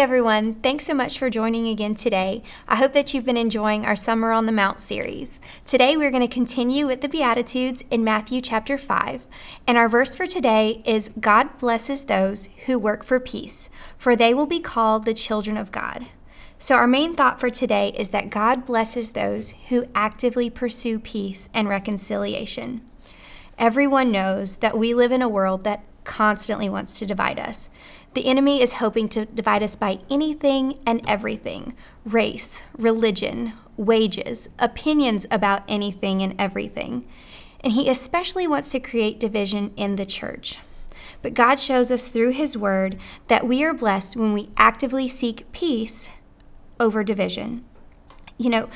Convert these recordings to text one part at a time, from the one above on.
Everyone, thanks so much for joining again today. I hope that you've been enjoying our Summer on the Mount series. Today we're going to continue with the Beatitudes in Matthew chapter 5, and our verse for today is God blesses those who work for peace, for they will be called the children of God. So, our main thought for today is that God blesses those who actively pursue peace and reconciliation. Everyone knows that we live in a world that constantly wants to divide us. The enemy is hoping to divide us by anything and everything race, religion, wages, opinions about anything and everything. And he especially wants to create division in the church. But God shows us through his word that we are blessed when we actively seek peace over division. You know,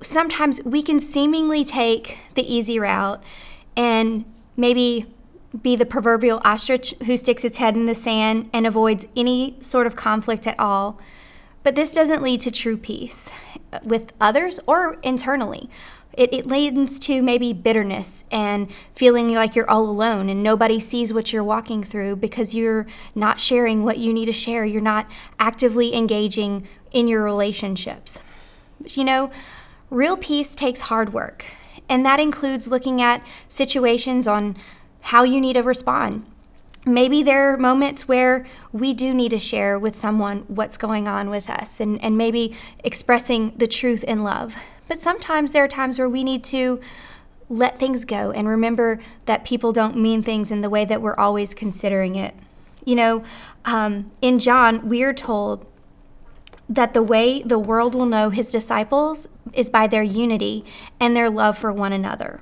sometimes we can seemingly take the easy route and maybe be the proverbial ostrich who sticks its head in the sand and avoids any sort of conflict at all. But this doesn't lead to true peace with others or internally. It, it, leads to maybe bitterness and feeling like you're all alone and nobody sees what you're walking through because you're not sharing what you need to share. You're not actively engaging in your relationships. But you know, real peace takes hard work, and that includes looking at situations on how you need to respond. Maybe there are moments where we do need to share with someone what's going on with us and, and maybe expressing the truth in love. But sometimes there are times where we need to let things go and remember that people don't mean things in the way that we're always considering it. You know, um, in John, we are told that the way the world will know his disciples is by their unity and their love for one another.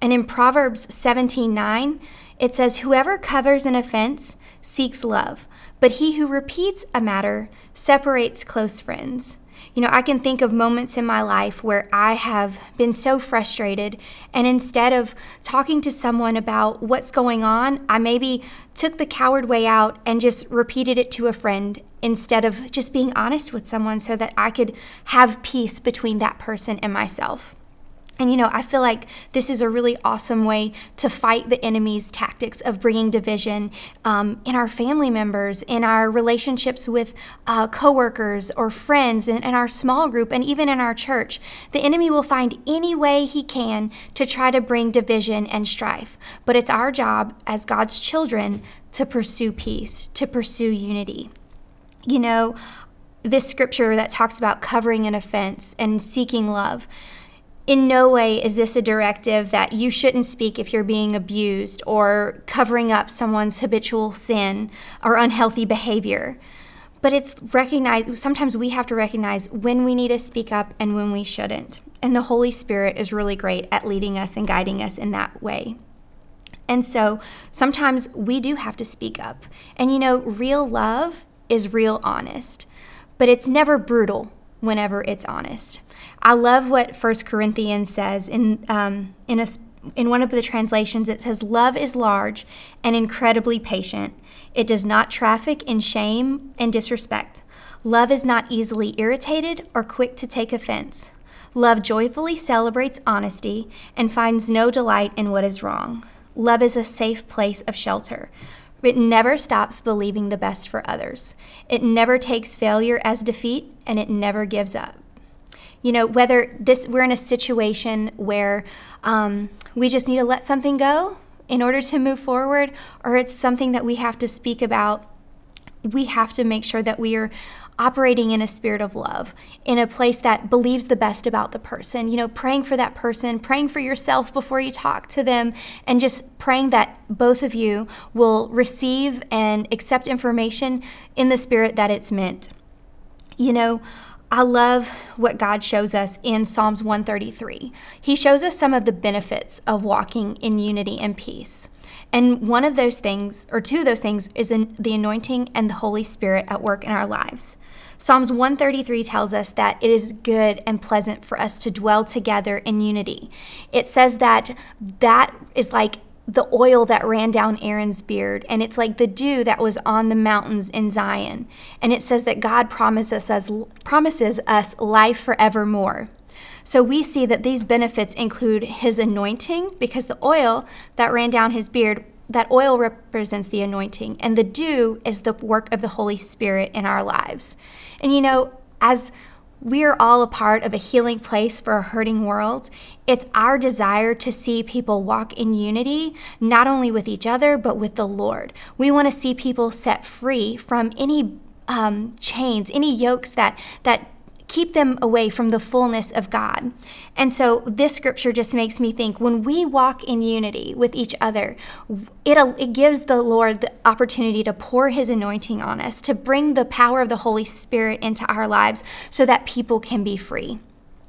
And in Proverbs 17:9, it says, Whoever covers an offense seeks love, but he who repeats a matter separates close friends. You know, I can think of moments in my life where I have been so frustrated, and instead of talking to someone about what's going on, I maybe took the coward way out and just repeated it to a friend instead of just being honest with someone so that I could have peace between that person and myself. And you know, I feel like this is a really awesome way to fight the enemy's tactics of bringing division um, in our family members, in our relationships with uh, coworkers or friends, in, in our small group, and even in our church. The enemy will find any way he can to try to bring division and strife. But it's our job as God's children to pursue peace, to pursue unity. You know, this scripture that talks about covering an offense and seeking love in no way is this a directive that you shouldn't speak if you're being abused or covering up someone's habitual sin or unhealthy behavior. But it's recognized, sometimes we have to recognize when we need to speak up and when we shouldn't. And the Holy Spirit is really great at leading us and guiding us in that way. And so sometimes we do have to speak up. And you know, real love is real honest, but it's never brutal whenever it's honest. I love what First Corinthians says in um, in a in one of the translations. It says, "Love is large and incredibly patient. It does not traffic in shame and disrespect. Love is not easily irritated or quick to take offense. Love joyfully celebrates honesty and finds no delight in what is wrong. Love is a safe place of shelter." It never stops believing the best for others. It never takes failure as defeat, and it never gives up you know whether this we're in a situation where um, we just need to let something go in order to move forward or it's something that we have to speak about we have to make sure that we are operating in a spirit of love, in a place that believes the best about the person, you know, praying for that person, praying for yourself before you talk to them, and just praying that both of you will receive and accept information in the spirit that it's meant. You know, I love what God shows us in Psalms 133. He shows us some of the benefits of walking in unity and peace. And one of those things, or two of those things, is the anointing and the Holy Spirit at work in our lives. Psalms 133 tells us that it is good and pleasant for us to dwell together in unity. It says that that is like the oil that ran down Aaron's beard, and it's like the dew that was on the mountains in Zion. And it says that God promises us, promises us life forevermore. So we see that these benefits include his anointing, because the oil that ran down his beard that oil represents the anointing, and the dew is the work of the Holy Spirit in our lives. And you know, as we are all a part of a healing place for a hurting world. It's our desire to see people walk in unity, not only with each other, but with the Lord. We want to see people set free from any um, chains, any yokes that, that keep them away from the fullness of God. And so this scripture just makes me think when we walk in unity with each other, it, it gives the Lord the opportunity to pour his anointing on us, to bring the power of the Holy Spirit into our lives so that people can be free.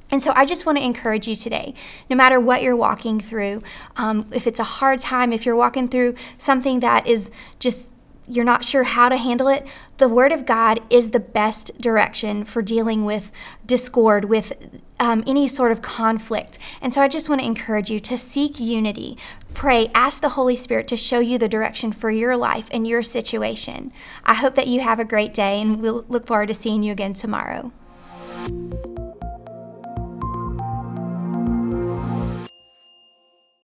And so I just want to encourage you today, no matter what you're walking through, um, if it's a hard time, if you're walking through something that is just you're not sure how to handle it, the Word of God is the best direction for dealing with discord, with um, any sort of conflict. And so I just want to encourage you to seek unity. Pray, ask the Holy Spirit to show you the direction for your life and your situation. I hope that you have a great day, and we'll look forward to seeing you again tomorrow.